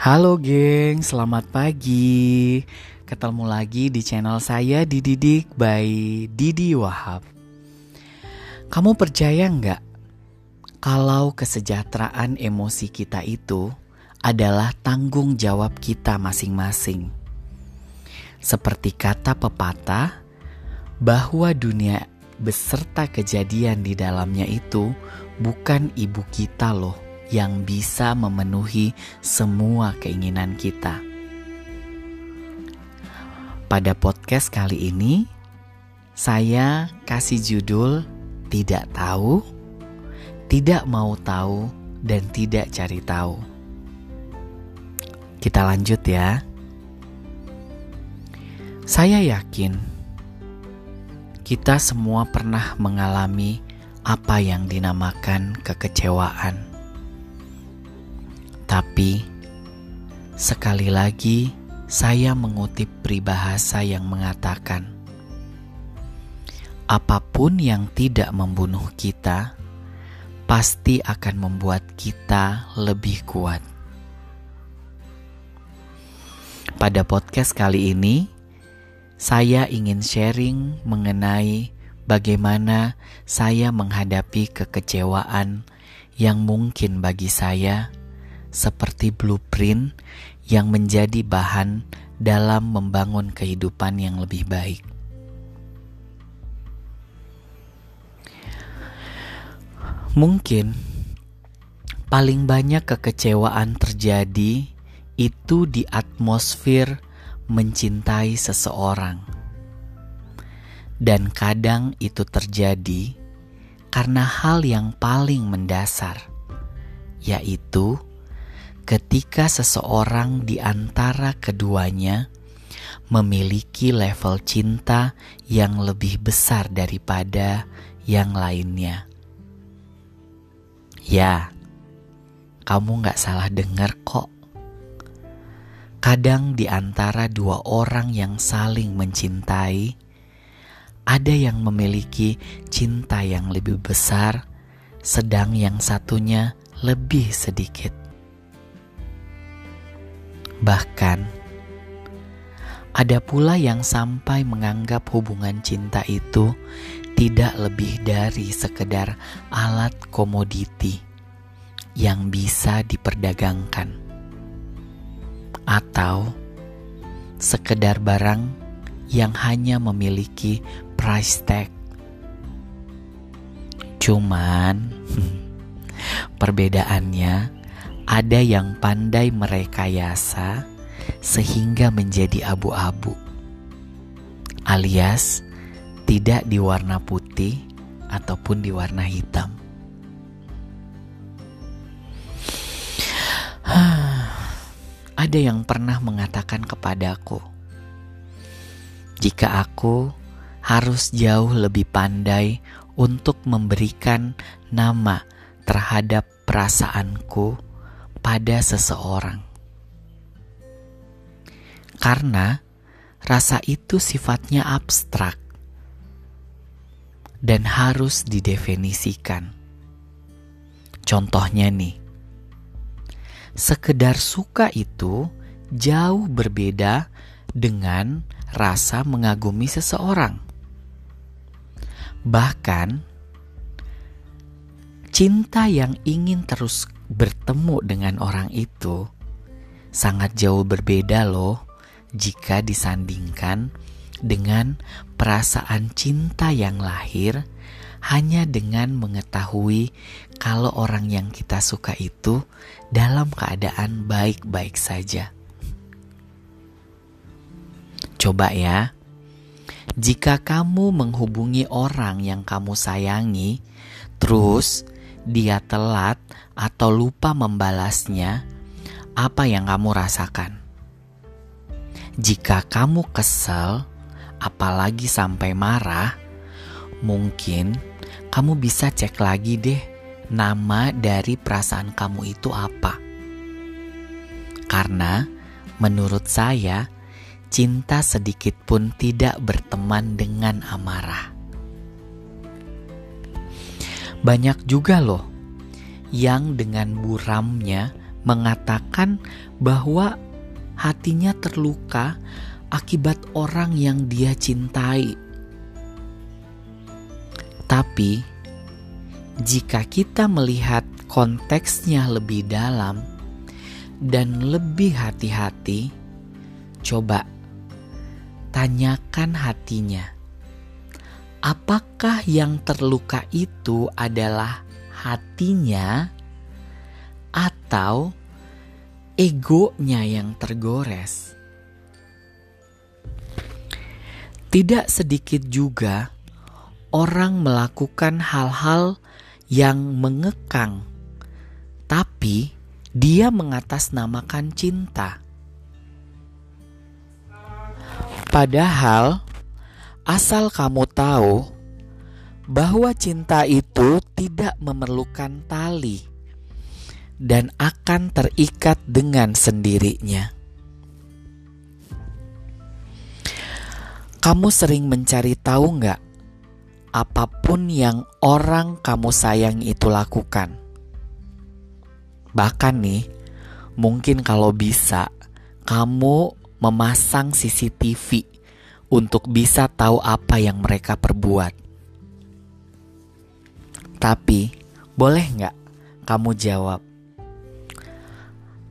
Halo geng, selamat pagi. Ketemu lagi di channel saya Dididik by Didi Wahab. Kamu percaya nggak kalau kesejahteraan emosi kita itu adalah tanggung jawab kita masing-masing? Seperti kata pepatah bahwa dunia beserta kejadian di dalamnya itu bukan ibu kita loh yang bisa memenuhi semua keinginan kita. Pada podcast kali ini, saya kasih judul "Tidak Tahu, Tidak Mau Tahu, dan Tidak Cari Tahu". Kita lanjut ya. Saya yakin kita semua pernah mengalami apa yang dinamakan kekecewaan tapi, sekali lagi saya mengutip peribahasa yang mengatakan, apa pun yang tidak membunuh kita pasti akan membuat kita lebih kuat. Pada podcast kali ini, saya ingin sharing mengenai bagaimana saya menghadapi kekecewaan yang mungkin bagi saya seperti blueprint yang menjadi bahan dalam membangun kehidupan yang lebih baik. Mungkin paling banyak kekecewaan terjadi itu di atmosfer mencintai seseorang, dan kadang itu terjadi karena hal yang paling mendasar, yaitu ketika seseorang di antara keduanya memiliki level cinta yang lebih besar daripada yang lainnya. Ya, kamu gak salah dengar kok. Kadang di antara dua orang yang saling mencintai, ada yang memiliki cinta yang lebih besar, sedang yang satunya lebih sedikit. Bahkan, ada pula yang sampai menganggap hubungan cinta itu tidak lebih dari sekedar alat komoditi yang bisa diperdagangkan, atau sekedar barang yang hanya memiliki price tag. Cuman, perbedaannya ada yang pandai merekayasa sehingga menjadi abu-abu, alias tidak diwarna putih ataupun diwarna hitam. Ada yang pernah mengatakan kepadaku, "Jika aku harus jauh lebih pandai untuk memberikan nama terhadap perasaanku." Pada seseorang. Karena rasa itu sifatnya abstrak dan harus didefinisikan. Contohnya nih, sekedar suka itu jauh berbeda dengan rasa mengagumi seseorang. Bahkan, cinta yang ingin terus bertemu dengan orang itu sangat jauh berbeda loh jika disandingkan dengan perasaan cinta yang lahir hanya dengan mengetahui kalau orang yang kita suka itu dalam keadaan baik-baik saja. Coba ya, jika kamu menghubungi orang yang kamu sayangi, terus dia telat atau lupa membalasnya, apa yang kamu rasakan? Jika kamu kesel, apalagi sampai marah, mungkin kamu bisa cek lagi deh nama dari perasaan kamu itu apa. Karena menurut saya, cinta sedikit pun tidak berteman dengan amarah. Banyak juga loh yang dengan buramnya mengatakan bahwa hatinya terluka akibat orang yang dia cintai. Tapi, jika kita melihat konteksnya lebih dalam dan lebih hati-hati, coba tanyakan hatinya. Apakah yang terluka itu adalah hatinya atau egonya yang tergores? Tidak sedikit juga orang melakukan hal-hal yang mengekang, tapi dia mengatasnamakan cinta. Padahal, asal kamu tahu bahwa cinta itu tidak memerlukan tali dan akan terikat dengan sendirinya. Kamu sering mencari tahu nggak apa pun yang orang kamu sayang itu lakukan? Bahkan nih, mungkin kalau bisa, kamu memasang CCTV untuk bisa tahu apa yang mereka perbuat. Tapi, boleh nggak kamu jawab?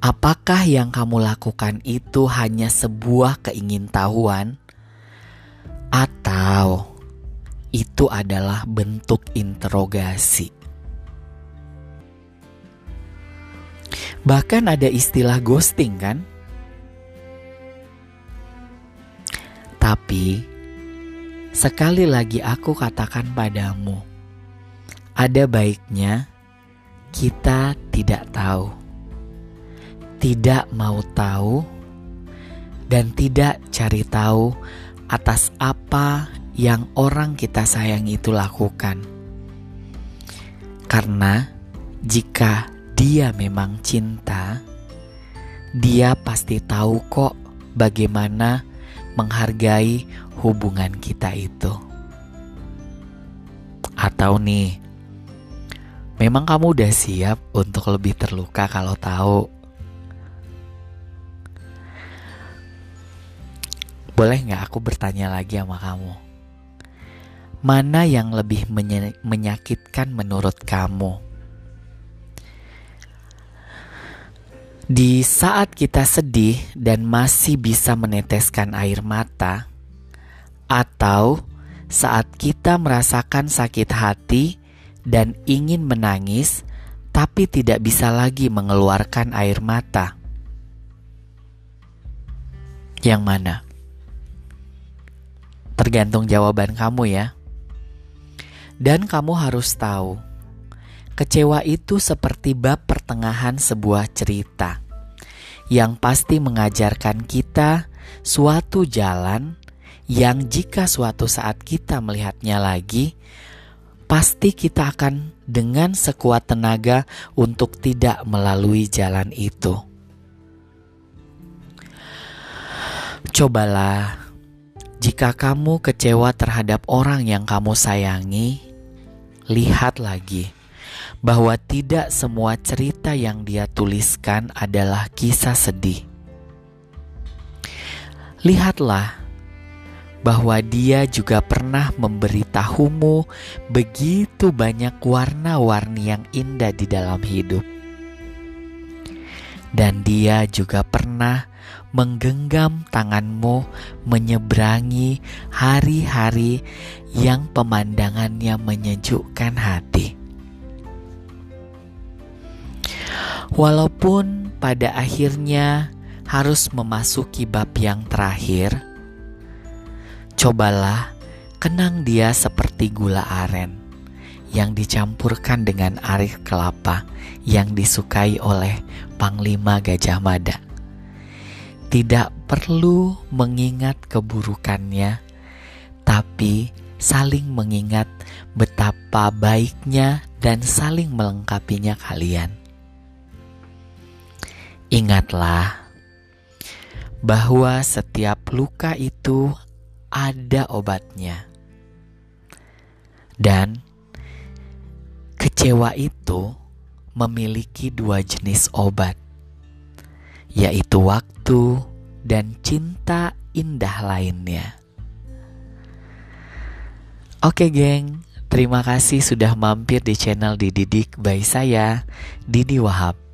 Apakah yang kamu lakukan itu hanya sebuah keingintahuan? Atau itu adalah bentuk interogasi? Bahkan ada istilah ghosting kan? Tapi, sekali lagi aku katakan padamu, ada baiknya kita tidak tahu, tidak mau tahu, dan tidak cari tahu atas apa yang orang kita sayang itu lakukan. Karena jika dia memang cinta, dia pasti tahu kok bagaimana menghargai hubungan kita itu. Atau nih, memang kamu udah siap untuk lebih terluka kalau tahu. Boleh nggak aku bertanya lagi sama kamu? Mana yang lebih menyakitkan menurut kamu? Di saat kita sedih dan masih bisa meneteskan air mata, atau saat kita merasakan sakit hati dan ingin menangis, tapi tidak bisa lagi mengeluarkan air mata, yang mana? Tergantung jawaban kamu, ya, dan kamu harus tahu Kecewa itu seperti bab pertengahan sebuah cerita yang pasti mengajarkan kita suatu jalan yang jika suatu saat kita melihatnya lagi, pasti kita akan dengan sekuat tenaga untuk tidak melalui jalan itu. Cobalah, jika kamu kecewa terhadap orang yang kamu sayangi, lihat lagi bahwa tidak semua cerita yang dia tuliskan adalah kisah sedih. Lihatlah bahwa dia juga pernah memberitahumu begitu banyak warna-warni yang indah di dalam hidup. Dan dia juga pernah menggenggam tanganmu menyeberangi hari-hari yang pemandangannya menyejukkan hati. Walaupun pada akhirnya harus memasuki bab yang terakhir, cobalah kenang dia seperti gula aren yang dicampurkan dengan air kelapa yang disukai oleh Panglima Gajah Mada. Tidak perlu mengingat keburukannya, tapi saling mengingat betapa baiknya dan saling melengkapinya kalian. Ingatlah bahwa setiap luka itu ada obatnya, dan kecewa itu memiliki dua jenis obat, yaitu waktu dan cinta indah lainnya. Oke, geng, terima kasih sudah mampir di channel Dididik by saya, Didi Wahab.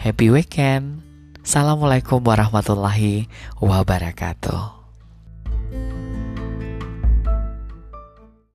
Happy weekend. Assalamualaikum warahmatullahi wabarakatuh.